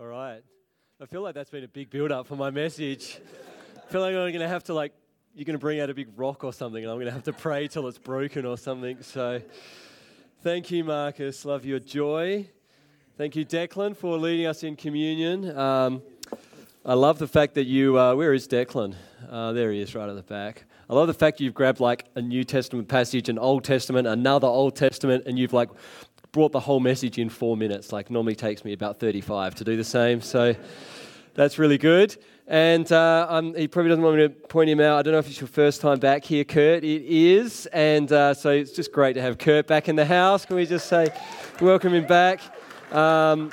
All right. I feel like that's been a big build up for my message. I feel like I'm going to have to, like, you're going to bring out a big rock or something, and I'm going to have to pray till it's broken or something. So, thank you, Marcus. Love your joy. Thank you, Declan, for leading us in communion. Um, I love the fact that you, uh, where is Declan? Uh, there he is, right at the back. I love the fact you've grabbed like a New Testament passage, an Old Testament, another Old Testament, and you've like brought the whole message in four minutes. Like normally takes me about 35 to do the same. So that's really good. And uh, um, he probably doesn't want me to point him out. I don't know if it's your first time back here, Kurt. It is. And uh, so it's just great to have Kurt back in the house. Can we just say, welcome him back? Um,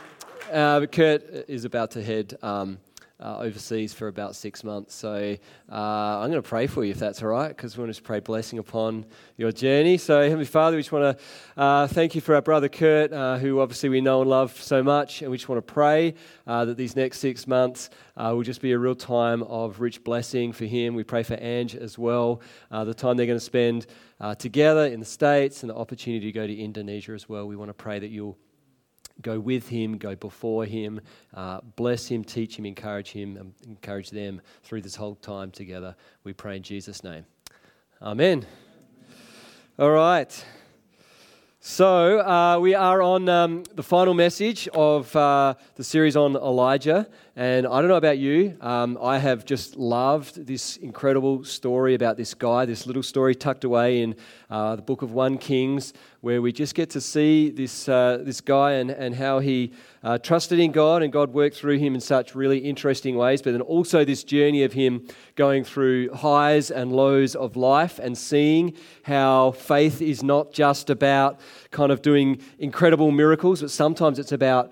uh, Kurt is about to head um, uh, overseas for about six months. So uh, I'm going to pray for you if that's all right, because we want to pray blessing upon your journey. So, Heavenly Father, we just want to uh, thank you for our brother Kurt, uh, who obviously we know and love so much. And we just want to pray uh, that these next six months uh, will just be a real time of rich blessing for him. We pray for Ange as well, the time they're going to spend together in the States and the opportunity to go to Indonesia as well. We want to pray that you'll go with him, go before him, uh, bless him, teach him, encourage him, and encourage them through this whole time together. We pray in Jesus' name. Amen. All right. So, uh, we are on um, the final message of uh, the series on Elijah. And I don't know about you, um, I have just loved this incredible story about this guy, this little story tucked away in uh, the book of 1 Kings, where we just get to see this, uh, this guy and, and how he uh, trusted in God and God worked through him in such really interesting ways. But then also this journey of him going through highs and lows of life and seeing how faith is not just about kind of doing incredible miracles, but sometimes it's about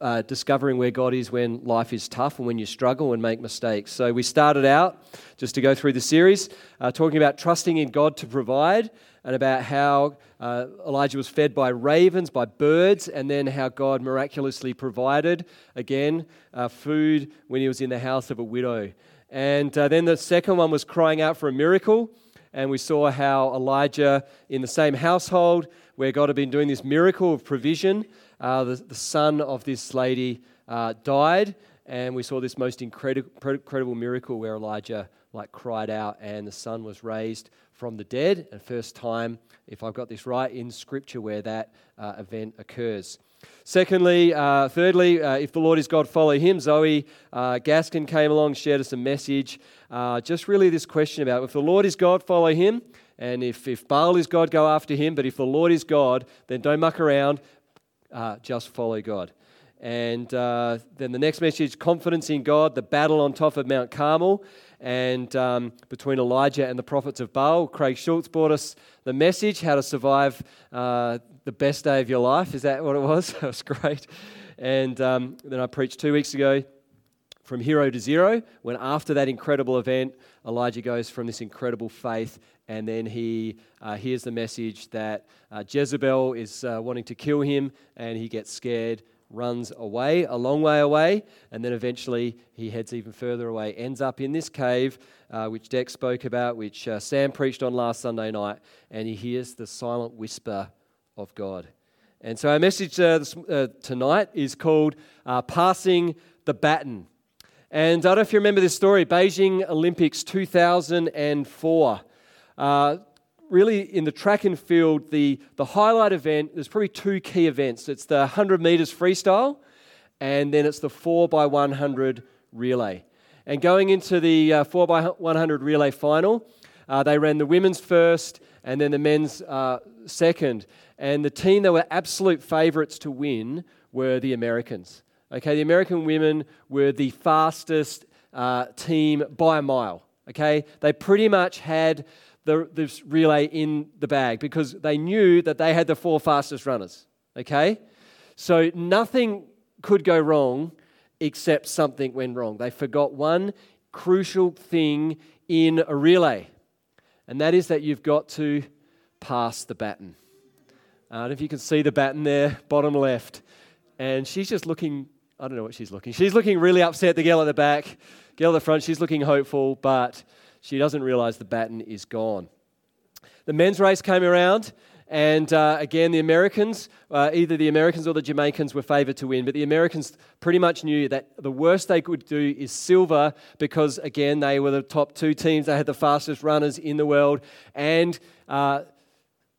uh, discovering where God is when life is tough and when you struggle and make mistakes. So, we started out, just to go through the series, uh, talking about trusting in God to provide and about how uh, Elijah was fed by ravens, by birds, and then how God miraculously provided, again, uh, food when he was in the house of a widow. And uh, then the second one was crying out for a miracle. And we saw how Elijah, in the same household where God had been doing this miracle of provision, uh, the, the, son of this lady uh, died, and we saw this most incredible, incredible miracle where Elijah like cried out, and the son was raised from the dead. And first time, if I've got this right, in Scripture where that uh, event occurs. Secondly, uh, thirdly, uh, if the Lord is God, follow him. Zoe uh, Gaskin came along, shared us a message. Uh, just really this question about if the Lord is God, follow him. And if, if Baal is God, go after him. But if the Lord is God, then don't muck around, uh, just follow God. And uh, then the next message confidence in God, the battle on top of Mount Carmel, and um, between Elijah and the prophets of Baal. Craig Schultz brought us the message how to survive uh, the best day of your life. Is that what it was? that was great. And um, then I preached two weeks ago from hero to zero, when after that incredible event, Elijah goes from this incredible faith and then he uh, hears the message that uh, Jezebel is uh, wanting to kill him, and he gets scared, runs away, a long way away, and then eventually he heads even further away, ends up in this cave, uh, which Dex spoke about, which uh, Sam preached on last Sunday night, and he hears the silent whisper of God. And so our message uh, this, tonight is called Passing the Baton. And I don't know if you remember this story Beijing Olympics 2004. Uh, really, in the track and field, the, the highlight event, there's probably two key events. It's the 100 metres freestyle, and then it's the 4 by 100 relay. And going into the uh, 4 by 100 relay final, uh, they ran the women's first and then the men's uh, second. And the team that were absolute favourites to win were the Americans. Okay, the American women were the fastest uh, team by a mile. Okay, they pretty much had the, this relay in the bag because they knew that they had the four fastest runners. Okay? So nothing could go wrong except something went wrong. They forgot one crucial thing in a relay, and that is that you've got to pass the baton. Uh, know if you can see the baton there, bottom left. And she's just looking, I don't know what she's looking. She's looking really upset, the girl at the back. Girl at the front, she's looking hopeful, but she doesn't realize the baton is gone. The men's race came around, And uh, again, the Americans, uh, either the Americans or the Jamaicans were favoured to win, but the Americans pretty much knew that the worst they could do is silver because, again, they were the top two teams. They had the fastest runners in the world. And uh,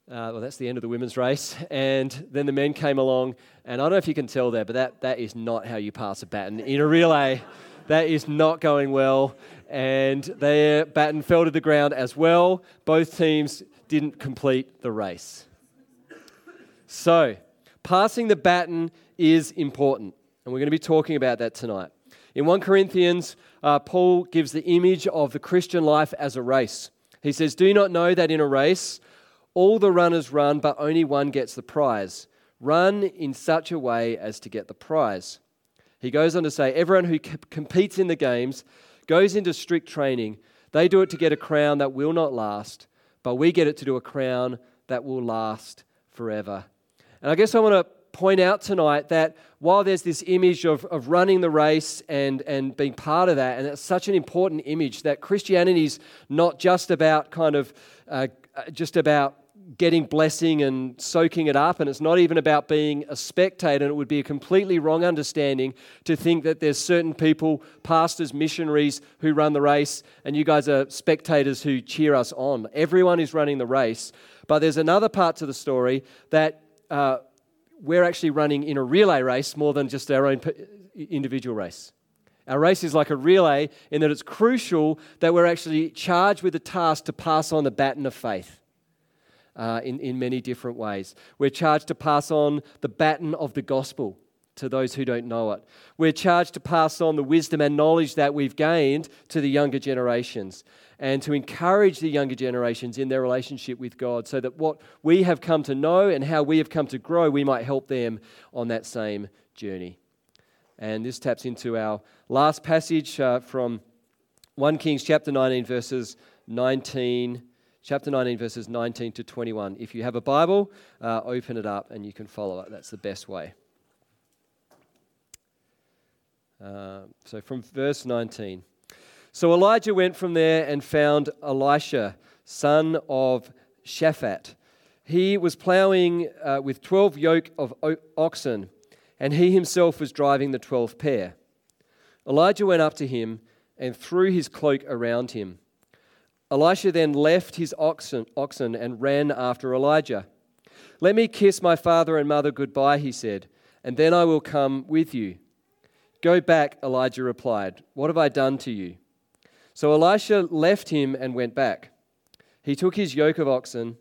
uh, well, that's the end of the women's race. And then the men came along, and I don't know if you can tell there, but that, that is not how you pass a baton. In a relay, that is not going well. And their baton fell to the ground as well. Both teams didn't complete the race. So, passing the baton is important, and we're going to be talking about that tonight. In 1 Corinthians, uh, Paul gives the image of the Christian life as a race. He says, Do you not know that in a race, all the runners run, but only one gets the prize? Run in such a way as to get the prize. He goes on to say, Everyone who competes in the games goes into strict training. They do it to get a crown that will not last, but we get it to do a crown that will last forever. And I guess I want to point out tonight that while there's this image of, of running the race and, and being part of that, and it's such an important image that Christianity is not just about kind of uh, just about getting blessing and soaking it up, and it's not even about being a spectator. And it would be a completely wrong understanding to think that there's certain people, pastors, missionaries, who run the race, and you guys are spectators who cheer us on. Everyone is running the race. But there's another part to the story that uh, we're actually running in a relay race more than just our own individual race. Our race is like a relay in that it's crucial that we're actually charged with the task to pass on the baton of faith. Uh, in, in many different ways. We're charged to pass on the baton of the gospel to those who don't know it. We're charged to pass on the wisdom and knowledge that we've gained to the younger generations and to encourage the younger generations in their relationship with God so that what we have come to know and how we have come to grow, we might help them on that same journey. And this taps into our last passage uh, from 1 Kings chapter 19, verses 19. Chapter 19, verses 19 to 21. If you have a Bible, uh, open it up and you can follow it. That's the best way. Uh, so, from verse 19. So Elijah went from there and found Elisha, son of Shaphat. He was plowing uh, with 12 yoke of oxen, and he himself was driving the 12th pair. Elijah went up to him and threw his cloak around him. Elisha then left his oxen, oxen and ran after Elijah. Let me kiss my father and mother goodbye, he said, and then I will come with you. Go back, Elijah replied. What have I done to you? So Elisha left him and went back. He took his yoke of oxen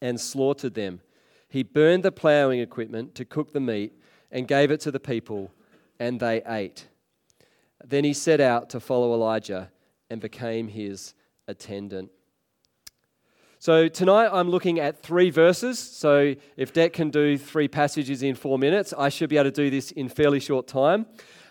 and slaughtered them. He burned the plowing equipment to cook the meat and gave it to the people, and they ate. Then he set out to follow Elijah and became his attendant. So tonight I'm looking at three verses. So if Deck can do three passages in four minutes, I should be able to do this in fairly short time.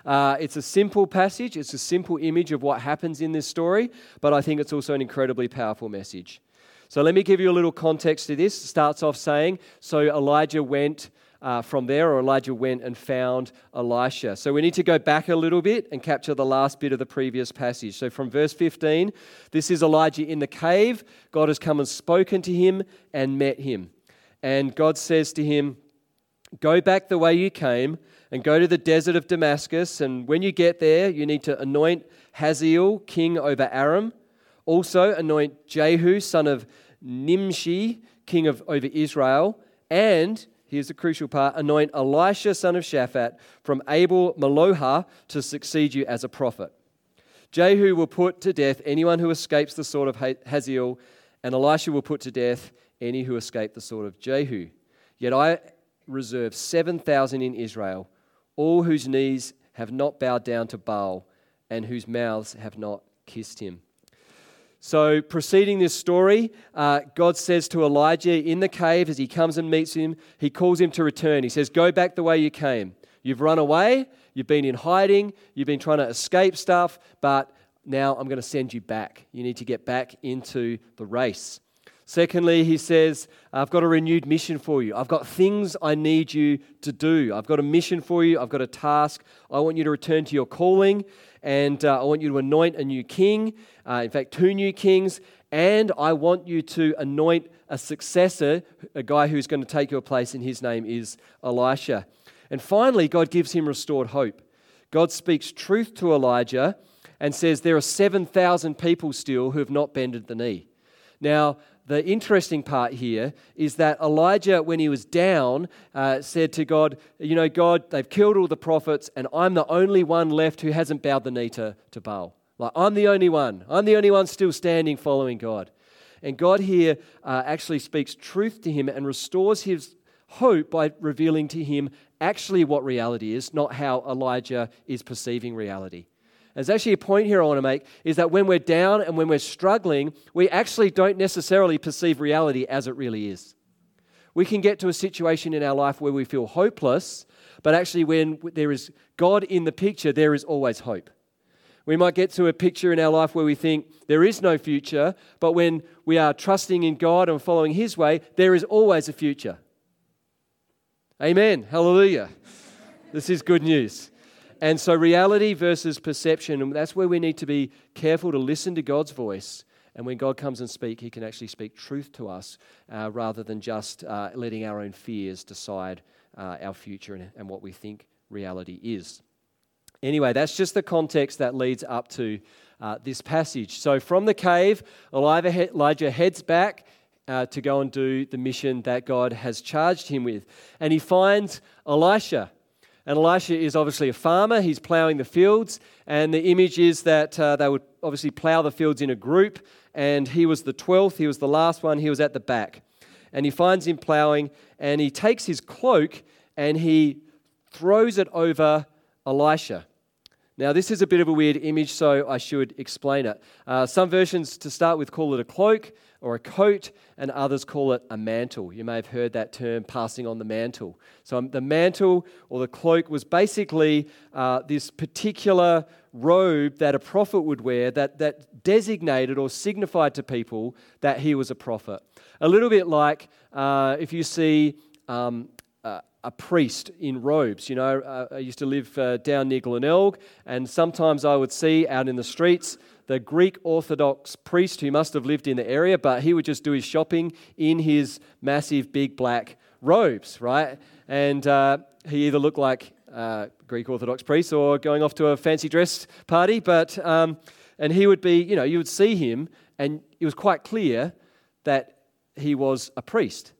Uh, it's a simple passage, it's a simple image of what happens in this story, but I think it's also an incredibly powerful message. So let me give you a little context to this. It starts off saying, So Elijah went. Uh, from there, or Elijah went and found Elisha. So we need to go back a little bit and capture the last bit of the previous passage. So from verse 15, this is Elijah in the cave. God has come and spoken to him and met him. And God says to him, Go back the way you came and go to the desert of Damascus. And when you get there, you need to anoint Hazael, king over Aram. Also, anoint Jehu, son of Nimshi, king of over Israel. And, here's the crucial part, anoint Elisha, son of Shaphat, from Abel Meholah to succeed you as a prophet. Jehu will put to death anyone who escapes the sword of Hazael, and Elisha will put to death any who escape the sword of Jehu. Yet I reserve 7,000 in Israel all whose knees have not bowed down to Baal and whose mouths have not kissed him. So, preceding this story, uh, God says to Elijah in the cave as he comes and meets him, he calls him to return. He says, Go back the way you came. You've run away, you've been in hiding, you've been trying to escape stuff, but now I'm going to send you back. You need to get back into the race. Secondly, he says, I've got a renewed mission for you. I've got things I need you to do. I've got a mission for you. I've got a task. I want you to return to your calling, and uh, I want you to anoint a new king. Uh, in fact, two new kings. And I want you to anoint a successor, a guy who's going to take your place, and his name is Elisha. And finally, God gives him restored hope. God speaks truth to Elijah and says, There are 7,000 people still who have not bended the knee. Now, the interesting part here is that Elijah, when he was down, uh, said to God, You know, God, they've killed all the prophets, and I'm the only one left who hasn't bowed the knee to, to Baal. Like, I'm the only one. I'm the only one still standing following God. And God here uh, actually speaks truth to him and restores his hope by revealing to him actually what reality is, not how Elijah is perceiving reality. There's actually a point here I want to make is that when we're down and when we're struggling, we actually don't necessarily perceive reality as it really is. We can get to a situation in our life where we feel hopeless, but actually, when there is God in the picture, there is always hope. We might get to a picture in our life where we think there is no future, but when we are trusting in God and following His way, there is always a future. Amen. Hallelujah. This is good news. And so, reality versus perception, and that's where we need to be careful to listen to God's voice. And when God comes and speaks, He can actually speak truth to us uh, rather than just uh, letting our own fears decide uh, our future and, and what we think reality is. Anyway, that's just the context that leads up to uh, this passage. So, from the cave, Elijah heads back uh, to go and do the mission that God has charged him with. And he finds Elisha. And Elisha is obviously a farmer. He's plowing the fields. And the image is that uh, they would obviously plow the fields in a group. And he was the 12th. He was the last one. He was at the back. And he finds him plowing. And he takes his cloak and he throws it over Elisha. Now, this is a bit of a weird image, so I should explain it. Uh, some versions, to start with, call it a cloak or a coat, and others call it a mantle. You may have heard that term, passing on the mantle. So, um, the mantle or the cloak was basically uh, this particular robe that a prophet would wear that, that designated or signified to people that he was a prophet. A little bit like uh, if you see um, a priest in robes. You know, uh, I used to live uh, down near Glenelg, and sometimes I would see out in the streets the Greek Orthodox priest who must have lived in the area, but he would just do his shopping in his massive, big black robes, right? And uh, he either looked like a Greek Orthodox priest or going off to a fancy dress party, but um, and he would be, you know, you would see him, and it was quite clear that he was a priest.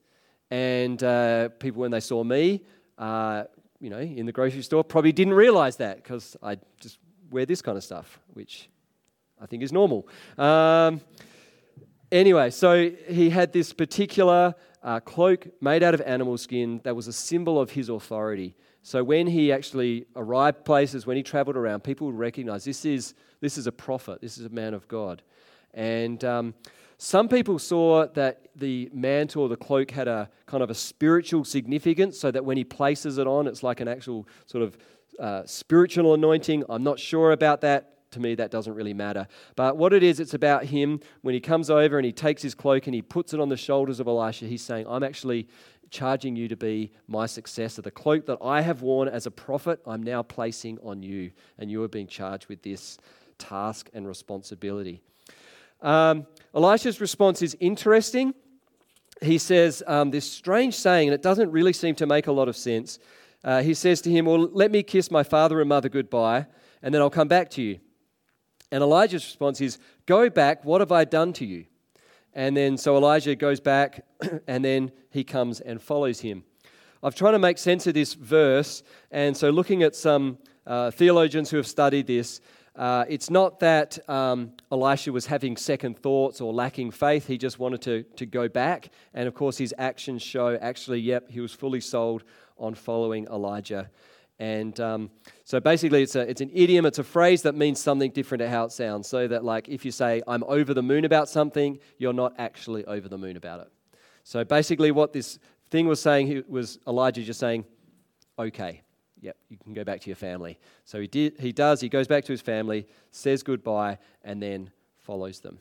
And uh, people, when they saw me, uh, you know, in the grocery store, probably didn't realize that because I just wear this kind of stuff, which I think is normal. Um, anyway, so he had this particular uh, cloak made out of animal skin that was a symbol of his authority. So when he actually arrived places, when he traveled around, people would recognize this is, this is a prophet, this is a man of God. And um, some people saw that the mantle or the cloak had a kind of a spiritual significance, so that when he places it on, it's like an actual sort of uh, spiritual anointing. I'm not sure about that. To me, that doesn't really matter. But what it is, it's about him. When he comes over and he takes his cloak and he puts it on the shoulders of Elisha, he's saying, I'm actually charging you to be my successor. The cloak that I have worn as a prophet, I'm now placing on you, and you are being charged with this task and responsibility. Um, Elisha's response is interesting. He says um, this strange saying, and it doesn't really seem to make a lot of sense. Uh, he says to him, Well, let me kiss my father and mother goodbye, and then I'll come back to you. And Elijah's response is, Go back, what have I done to you? And then so Elijah goes back, and then he comes and follows him. I've tried to make sense of this verse, and so looking at some uh, theologians who have studied this, uh, it's not that um, Elisha was having second thoughts or lacking faith. He just wanted to, to go back. And of course, his actions show actually, yep, he was fully sold on following Elijah. And um, so basically, it's, a, it's an idiom, it's a phrase that means something different to how it sounds. So that, like, if you say, I'm over the moon about something, you're not actually over the moon about it. So basically, what this thing was saying was Elijah just saying, okay yep, you can go back to your family. So he, did, he does, he goes back to his family, says goodbye, and then follows them.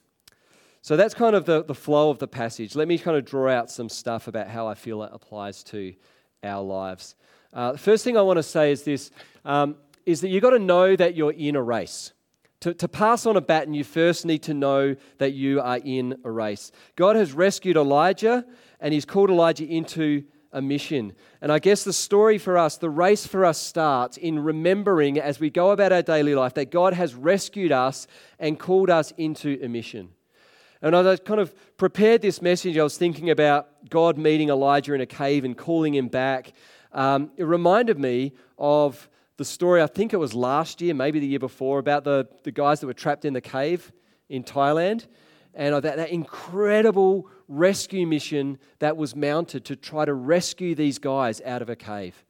So that's kind of the, the flow of the passage. Let me kind of draw out some stuff about how I feel it applies to our lives. Uh, the first thing I want to say is this um, is that you've got to know that you're in a race. To, to pass on a baton, you first need to know that you are in a race. God has rescued Elijah and he's called Elijah into a mission. And I guess the story for us, the race for us starts in remembering as we go about our daily life that God has rescued us and called us into a mission. And as I kind of prepared this message, I was thinking about God meeting Elijah in a cave and calling him back. Um, it reminded me of the story, I think it was last year, maybe the year before, about the, the guys that were trapped in the cave in Thailand. And that, that incredible rescue mission that was mounted to try to rescue these guys out of a cave.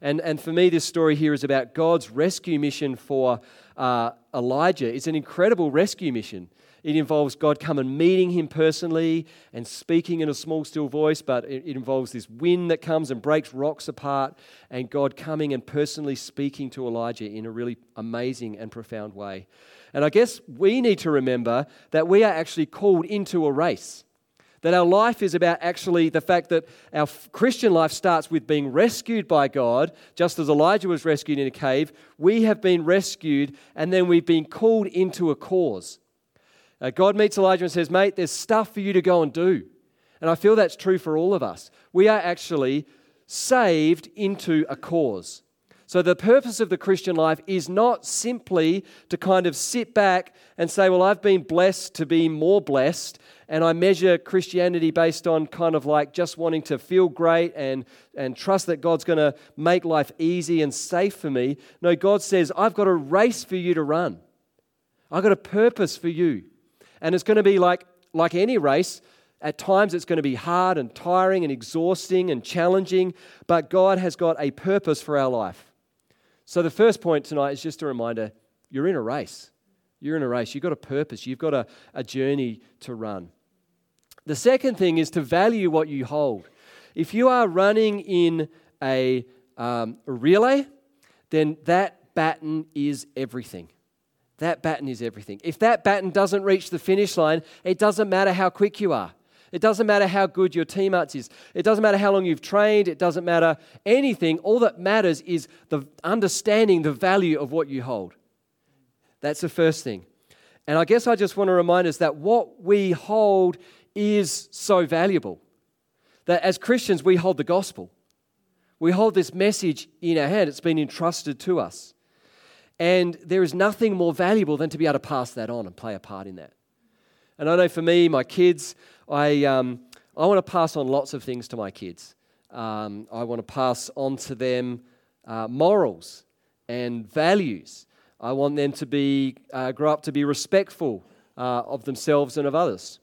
And, and for me, this story here is about God's rescue mission for uh, Elijah. It's an incredible rescue mission. It involves God coming meeting him personally and speaking in a small, still voice, but it, it involves this wind that comes and breaks rocks apart, and God coming and personally speaking to Elijah in a really amazing and profound way. And I guess we need to remember that we are actually called into a race. That our life is about actually the fact that our Christian life starts with being rescued by God, just as Elijah was rescued in a cave. We have been rescued and then we've been called into a cause. Uh, God meets Elijah and says, Mate, there's stuff for you to go and do. And I feel that's true for all of us. We are actually saved into a cause. So, the purpose of the Christian life is not simply to kind of sit back and say, Well, I've been blessed to be more blessed, and I measure Christianity based on kind of like just wanting to feel great and, and trust that God's going to make life easy and safe for me. No, God says, I've got a race for you to run, I've got a purpose for you. And it's going to be like, like any race. At times, it's going to be hard and tiring and exhausting and challenging, but God has got a purpose for our life. So, the first point tonight is just a reminder you're in a race. You're in a race. You've got a purpose. You've got a, a journey to run. The second thing is to value what you hold. If you are running in a, um, relay, then that baton is everything. That baton is everything. If that baton doesn't reach the finish line, it doesn't matter how quick you are. It doesn't matter how good your team teammates is. It doesn't matter how long you've trained. It doesn't matter anything. All that matters is the understanding the value of what you hold. That's the first thing. And I guess I just want to remind us that what we hold is so valuable. That as Christians, we hold the gospel. We hold this message in our hand. It's been entrusted to us. And there is nothing more valuable than to be able to pass that on and play a part in that. And I know for me, my kids, I, um, I want to pass on lots of things to my kids. Um, I want to pass on to them uh, morals and values. I want them to be, uh, grow up to be respectful uh, of themselves and of others.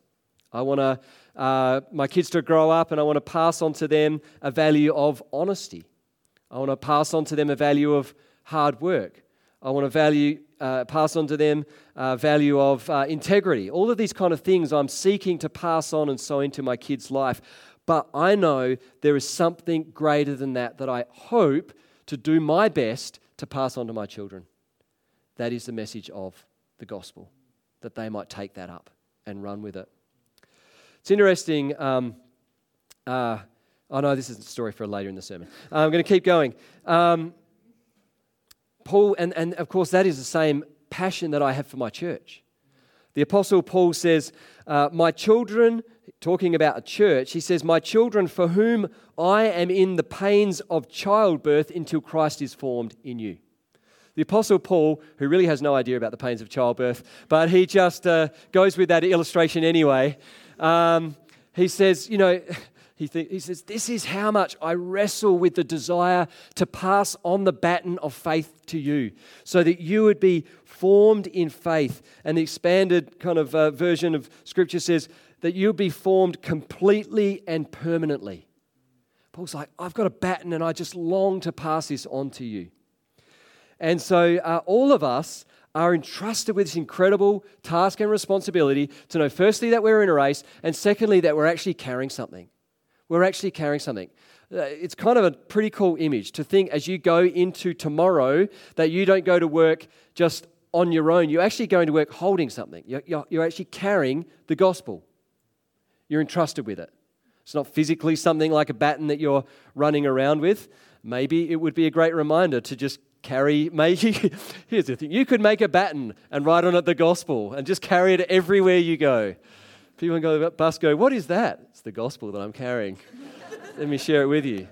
I want to, uh, my kids to grow up and I want to pass on to them a value of honesty. I want to pass on to them a value of hard work. I want to value, uh, pass on to them uh, value of uh, integrity. All of these kind of things I'm seeking to pass on and sow into my kids' life. But I know there is something greater than that that I hope to do my best to pass on to my children. That is the message of the gospel, that they might take that up and run with it. It's interesting. Um, uh, this is a story for later in the sermon. I'm going to keep going. Um, Paul, and, and of course, that is the same passion that I have for my church. The Apostle Paul says, uh, My children, talking about a church, he says, My children for whom I am in the pains of childbirth until Christ is formed in you. The Apostle Paul, who really has no idea about the pains of childbirth, but he just uh, goes with that illustration anyway, um, he says, You know, he, th- he says, This is how much I wrestle with the desire to pass on the baton of faith to you so that you would be formed in faith. And the expanded kind of uh, version of scripture says that you'll be formed completely and permanently. Paul's like, I've got a baton and I just long to pass this on to you. And so uh, all of us are entrusted with this incredible task and responsibility to know, firstly, that we're in a race, and secondly, that we're actually carrying something. We're actually carrying something. Uh, it's kind of a pretty cool image to think as you go into tomorrow that you don't go to work just on your own. You're actually going to work holding something. You're, you're, you're actually carrying the gospel. You're entrusted with it. It's not physically something like a baton that you're running around with. Maybe it would be a great reminder to just carry, make, here's the thing you could make a baton and write on it the gospel and just carry it everywhere you go. People go the bus go, What is that? It's the gospel that I'm carrying. Let me share it with you.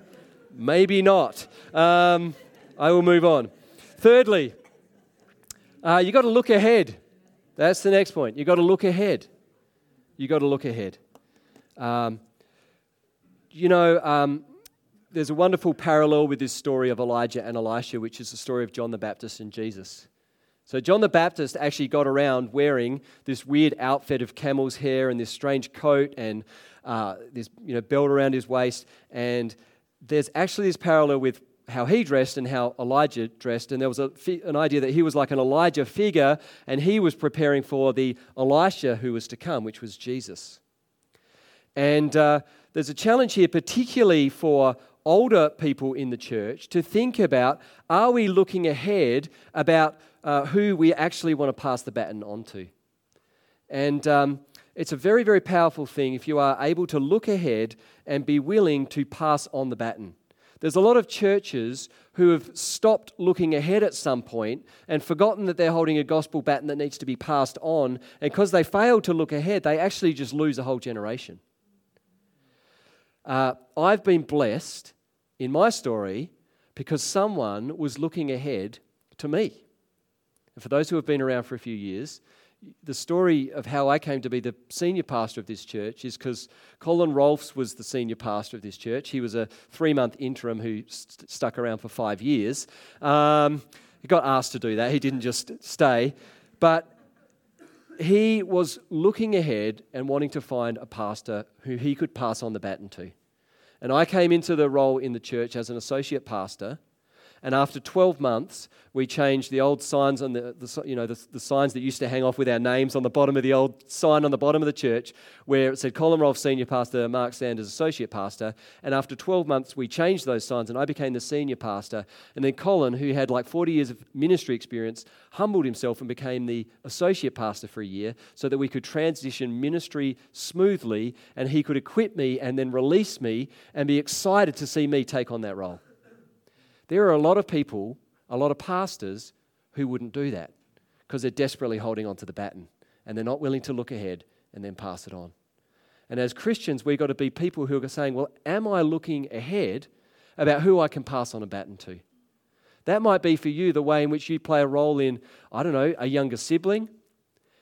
Maybe not. Um, I will move on. Thirdly, uh, you've got to look ahead. That's the next point. You've got to look ahead. You've got to look ahead. Um, you know, um, there's a wonderful parallel with this story of Elijah and Elisha, which is the story of John the Baptist and Jesus. So, John the Baptist actually got around wearing this weird outfit of camel's hair and this strange coat and uh, this you know, belt around his waist. And there's actually this parallel with how he dressed and how Elijah dressed. And there was a, an idea that he was like an Elijah figure and he was preparing for the Elisha who was to come, which was Jesus. And uh, there's a challenge here, particularly for older people in the church to think about are we looking ahead about uh, who we actually want to pass the baton on to? And um, it's a very, very powerful thing if you are able to look ahead and be willing to pass on the baton. There's a lot of churches who have stopped looking ahead at some point and forgotten that they're holding a gospel baton that needs to be passed on. And because they fail to look ahead, they actually just lose a whole generation. Uh, I've been blessed in my story because someone was looking ahead to me. And for those who have been around for a few years, the story of how I came to be the senior pastor of this church is because Colin Rolfs was the senior pastor of this church. He was a three month interim who st- stuck around for five years. Um, he got asked to do that, he didn't just stay. But he was looking ahead and wanting to find a pastor who he could pass on the baton to. And I came into the role in the church as an associate pastor. And after 12 months, we changed the old signs on the, the you know, the, the, signs that used to hang off with our names on the bottom of the old sign on the bottom of the church, where it said Colin Rolfe, Senior Pastor, Mark Sanders, Associate Pastor. And after 12 months, we changed those signs, and I became the Senior Pastor. And then Colin, who had like 40 years of ministry experience, humbled himself and became the Associate Pastor for a year so that we could transition ministry smoothly, and he could equip me and then release me and be excited to see me take on that role. There are a lot of people, a lot of pastors, who wouldn't do that because they're desperately holding on to the baton and they're not willing to look ahead and then pass it on. And as Christians, we've got to be people who are saying, Well, am I looking ahead about who I can pass on a baton to? That might be for you the way in which you play a role in, I don't know, a younger sibling.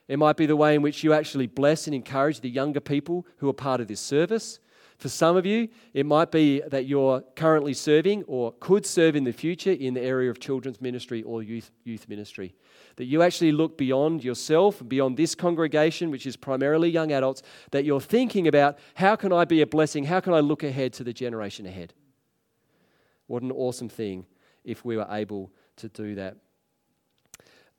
It might be the way in which you actually bless and encourage the younger people who are part of this service. For some of you, it might be that you're currently serving or could serve in the future in the area of children's ministry or youth, youth ministry. That you actually look beyond yourself, and beyond this congregation, which is primarily young adults, that you're thinking about how can I be a blessing? How can I look ahead to the generation ahead? What an awesome thing if we were able to do that.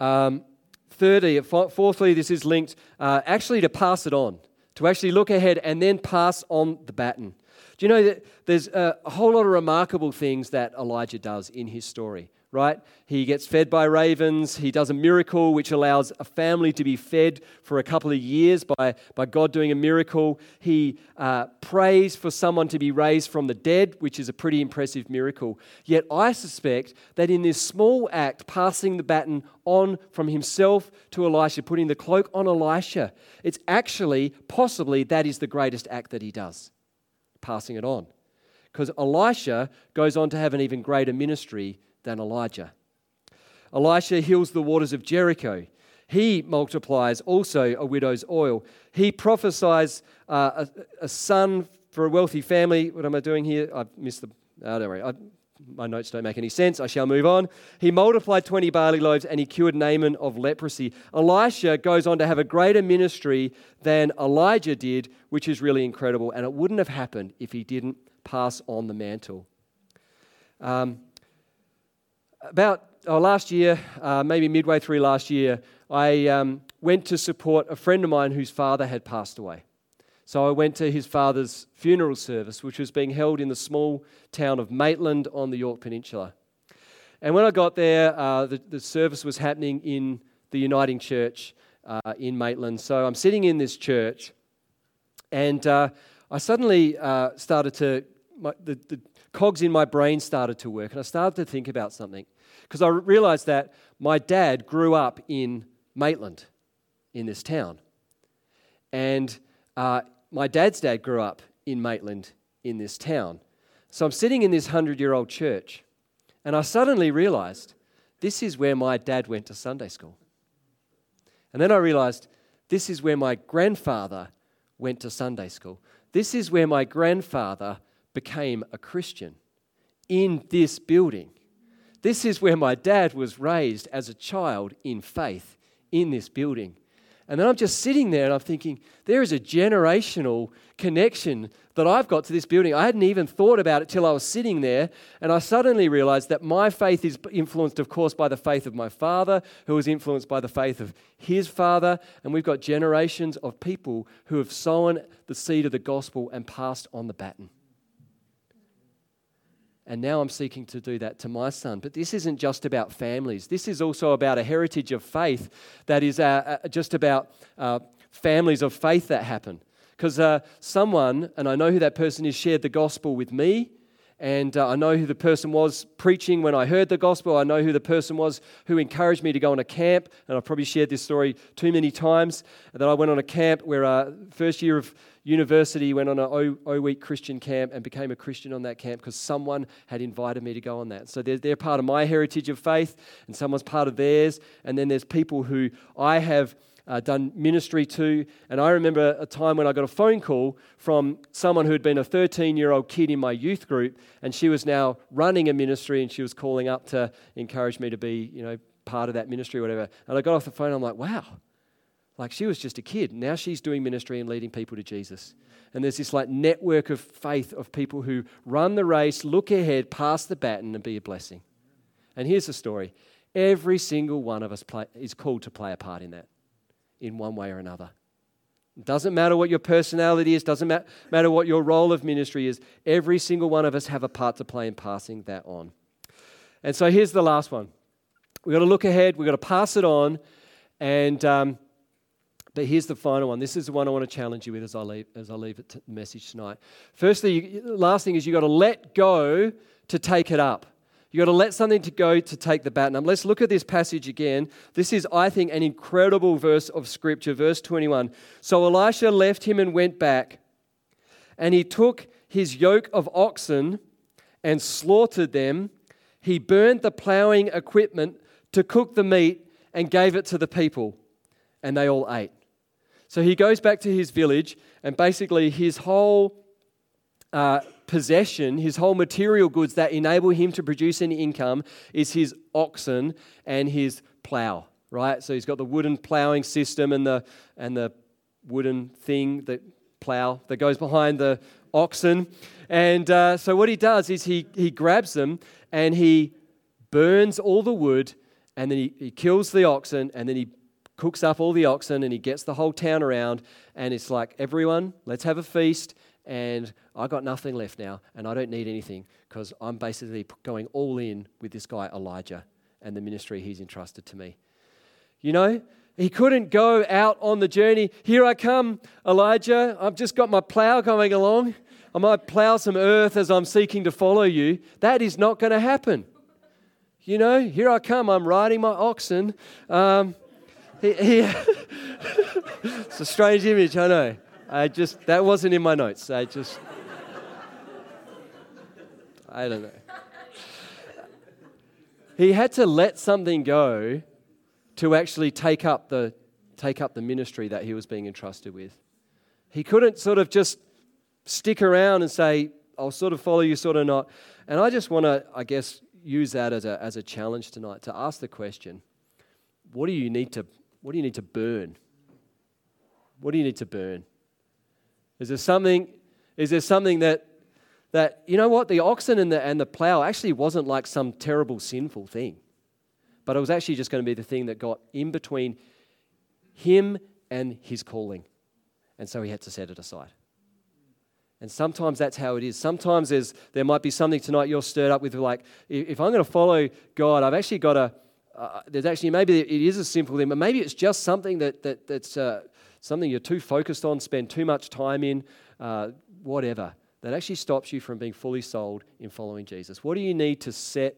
Um, thirdly, fourthly, this is linked uh, actually to pass it on to actually look ahead and then pass on the baton. Do you know that there's a, whole lot of remarkable things that Elijah does in his story, right? He gets fed by ravens. He does a miracle which allows a family to be fed for a couple of years by, by God doing a miracle. He uh, prays for someone to be raised from the dead, which is a pretty impressive miracle. Yet I suspect that in this small act, passing the baton on from himself to Elisha, putting the cloak on Elisha, it's actually possibly that is the greatest act that he does passing it on. Because Elisha goes on to have an even greater ministry than Elijah. Elisha heals the waters of Jericho. He multiplies also a widow's oil. He prophesies uh, a, a, son for a wealthy family. What am I doing here? I've missed the. Oh, don't worry. I, my notes don't make any sense. I shall move on. He multiplied 20 barley loaves and he cured Naaman of leprosy. Elisha goes on to have a greater ministry than Elijah did, which is really incredible. And it wouldn't have happened if he didn't pass on the mantle. Um, about oh, last year, uh, maybe midway through last year, I um, went to support a friend of mine whose father had passed away. So I went to his father's funeral service, which was being held in the small town of Maitland on the Yorke Peninsula. And when I got there, uh, the, the service was happening in the Uniting Church uh, in Maitland. So I'm sitting in this church, and uh, I suddenly uh, started to, my, the, the cogs in my brain started to work, and I started to think about something. Because I realized that my dad grew up in Maitland, in this town. And uh, my dad's dad grew up in Maitland, in this town. So I'm sitting in this 100 year old church, and I suddenly realized this is where my dad went to Sunday school. And then I realized this is where my grandfather went to Sunday school. This is where my grandfather became a Christian in this building. This is where my dad was raised as a child in faith in this building. And then I'm just sitting there and I'm thinking, there is a generational connection that I've got to this building. I hadn't even thought about it till I was sitting there. And I suddenly realized that my faith is influenced, of course, by the faith of my father, who was influenced by the faith of his father. And we've got generations of people who have sown the seed of the gospel and passed on the baton. And now I'm seeking to do that to my son. But this isn't just about families. This is also about a heritage of faith that is uh, uh, just about uh, families of faith that happen. Because uh, someone, and I know who that person is, shared the gospel with me. And uh, I know who the person was preaching when I heard the gospel. I know who the person was who encouraged me to go on a camp. And I've probably shared this story too many times. That I went on a camp where, uh, first year of university, went on an O, week Christian camp and became a Christian on that camp because someone had invited me to go on that. So they're, they're part of my heritage of faith, and someone's part of theirs. And then there's people who I have. Uh, done ministry to. And I remember a time when I got a phone call from someone who had been a 13 year old kid in my youth group, and she was now running a ministry and she was calling up to encourage me to be, you know, part of that ministry or whatever. And I got off the phone, I'm like, wow, like she was just a kid. Now she's doing ministry and leading people to Jesus. And there's this like network of faith of people who run the race, look ahead, pass the baton, and be a blessing. And here's the story every single one of us play, is called to play a part in that in one way or another. It doesn't matter what your personality is, doesn't matter what your role of ministry is. Every single one of us have a part to play in passing that on. And so here's the last one. We've got to look ahead, we've got to pass it on. And um, but here's the final one. This is the one I want to challenge you with as I leave, as I leave it to the message tonight. Firstly, the last thing is you've got to let go to take it up. You've got to let something to go to take the baton up. Let's look at this passage again. This is, I think, an incredible verse of Scripture, verse 21. So Elisha left him and went back, and he took his yoke of oxen and slaughtered them. He burned the plowing equipment to cook the meat and gave it to the people, and they all ate. So he goes back to his village, and basically his whole uh, possession, his whole material goods that enable him to produce any income is his oxen and his plow, right? So he's got the wooden plowing system and the, and the wooden thing that plow that goes behind the oxen. And uh, so what he does is he, he grabs them and he burns all the wood and then he, he kills the oxen and then he cooks up all the oxen and he gets the whole town around. And it's like, everyone, let's have a feast. And I got nothing left now, and I don't need anything because I'm basically going all in with this guy, Elijah, and the ministry he's entrusted to me. You know, he couldn't go out on the journey. Here I come, Elijah. I've just got my plow going along. I might plow some earth as I'm seeking to follow you. That is not going to happen. You know, here I come. I'm riding my oxen. Um, he, he it's a strange image, I know. I just, that wasn't in my notes. I just, I don't know. He had to let something go to actually take up the, take up the ministry that he was being entrusted with. He couldn't sort of just stick around and say, I'll sort of follow you, sort of not. And I just want to, I guess, use that as a, as a challenge tonight to ask the question what do you need to what do you need to burn? What do you need to burn? Is there something, is there something that, that, you know what, the oxen and the, and the plow actually wasn't like some terrible sinful thing, but it was actually just going to be the thing that got in between him and his calling. And so he had to set it aside. And sometimes that's how it is. Sometimes there's, there might be something tonight you're stirred up with, like, if I'm going to follow God, I've actually got to uh, there's actually maybe it is a simple thing, but maybe it's just something that, that that's uh, something you're too focused on, spend too much time in, uh, whatever, that actually stops you from being fully sold in following Jesus. What do you need to set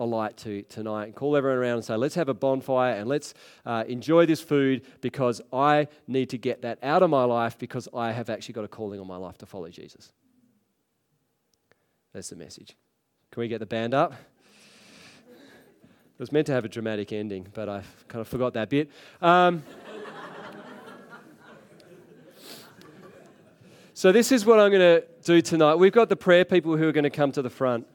a light to tonight and call everyone around and say, let's have a bonfire and let's uh, enjoy this food because I need to get that out of my life because I have actually got a calling on my life to follow Jesus. That's the message. Can we get the band up? It was meant to have a dramatic ending, but I kind of forgot that bit. Um, so, this is what I'm going to do tonight. We've got the prayer people who are going to come to the front.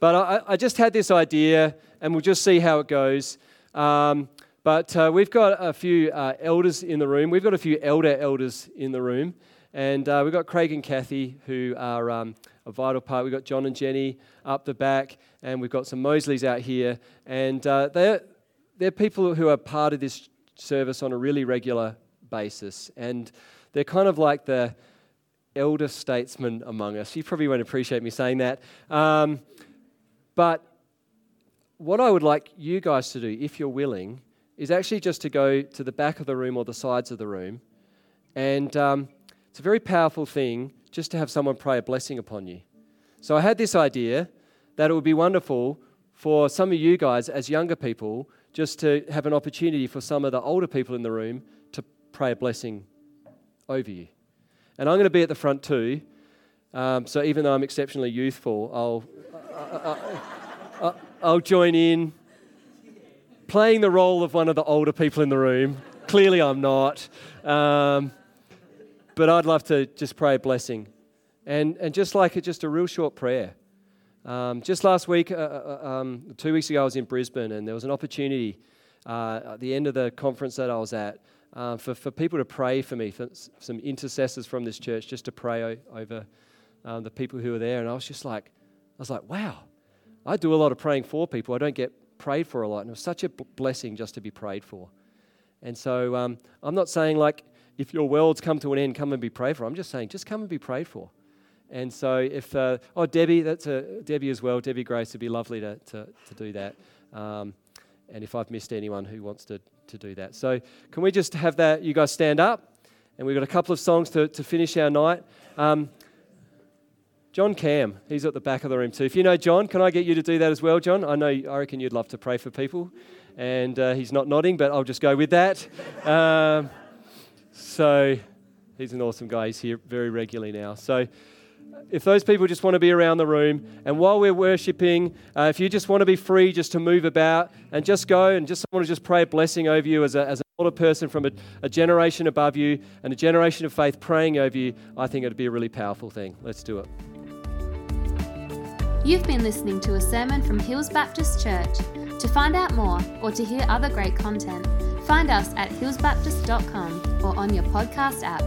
But I, I just had this idea, and we'll just see how it goes. Um, but uh, we've got a few uh, elders in the room. We've got a few elder elders in the room. And uh, we've got Craig and Kathy, who are um, a vital part. We've got John and Jenny up the back, and we've got some Mosleys out here. And uh, they're, they're people who are part of this service on a really regular basis. And they're kind of like the elder statesman among us. You probably won't appreciate me saying that. Um, but what I would like you guys to do, if you're willing, is actually just to go to the back of the room or the sides of the room. And um, it's a very powerful thing just to have someone pray a blessing upon you. So I had this idea that it would be wonderful for some of you guys, as younger people, just to have an opportunity for some of the older people in the room to pray a blessing over you. And I'm going to be at the front too. Um, so even though I'm exceptionally youthful, I'll, I, will join in playing the role of one of the older people in the room. Clearly, I'm not. Um, but I'd love to just pray a blessing. And, and just like just a real short prayer. Um, just last week, uh, uh, uh, um, two weeks ago, I was in Brisbane, and there was an opportunity uh, at the end of the conference that I was at uh, for, for people to pray for me, for some intercessors from this church, just to pray o- over um, the people who were there. And I was just like, I was like, wow, I do a lot of praying for people. I don't get prayed for a lot. And it was such a blessing just to be prayed for. And so um, I'm not saying like, if your world's come to an end, come and be prayed for. I'm just saying, just come and be prayed for. And so if, uh, oh, Debbie, that's a, Debbie as well, Debbie Grace, it'd be lovely to, to, to do that. Um, and if I've missed anyone who wants to, to do that. So can we just have that, you guys stand up? And we've got a couple of songs to, to finish our night. Um, John Cam, he's at the back of the room too. If you know John, can I get you to do that as well, John? I know, I reckon you'd love to pray for people. And uh, he's not nodding, but I'll just go with that. Um, so he's an awesome guy. He's here very regularly now. So if those people just want to be around the room, and while we're worshiping, uh, if you just want to be free just to move about and just go and just want to just pray a blessing over you as, a, as an older person from a, a generation above you and a generation of faith praying over you, I think it'd be a really powerful thing. Let's do it. You've been listening to a sermon from Hills Baptist Church. To find out more or to hear other great content, find us at hillsbaptist.com or on your podcast app.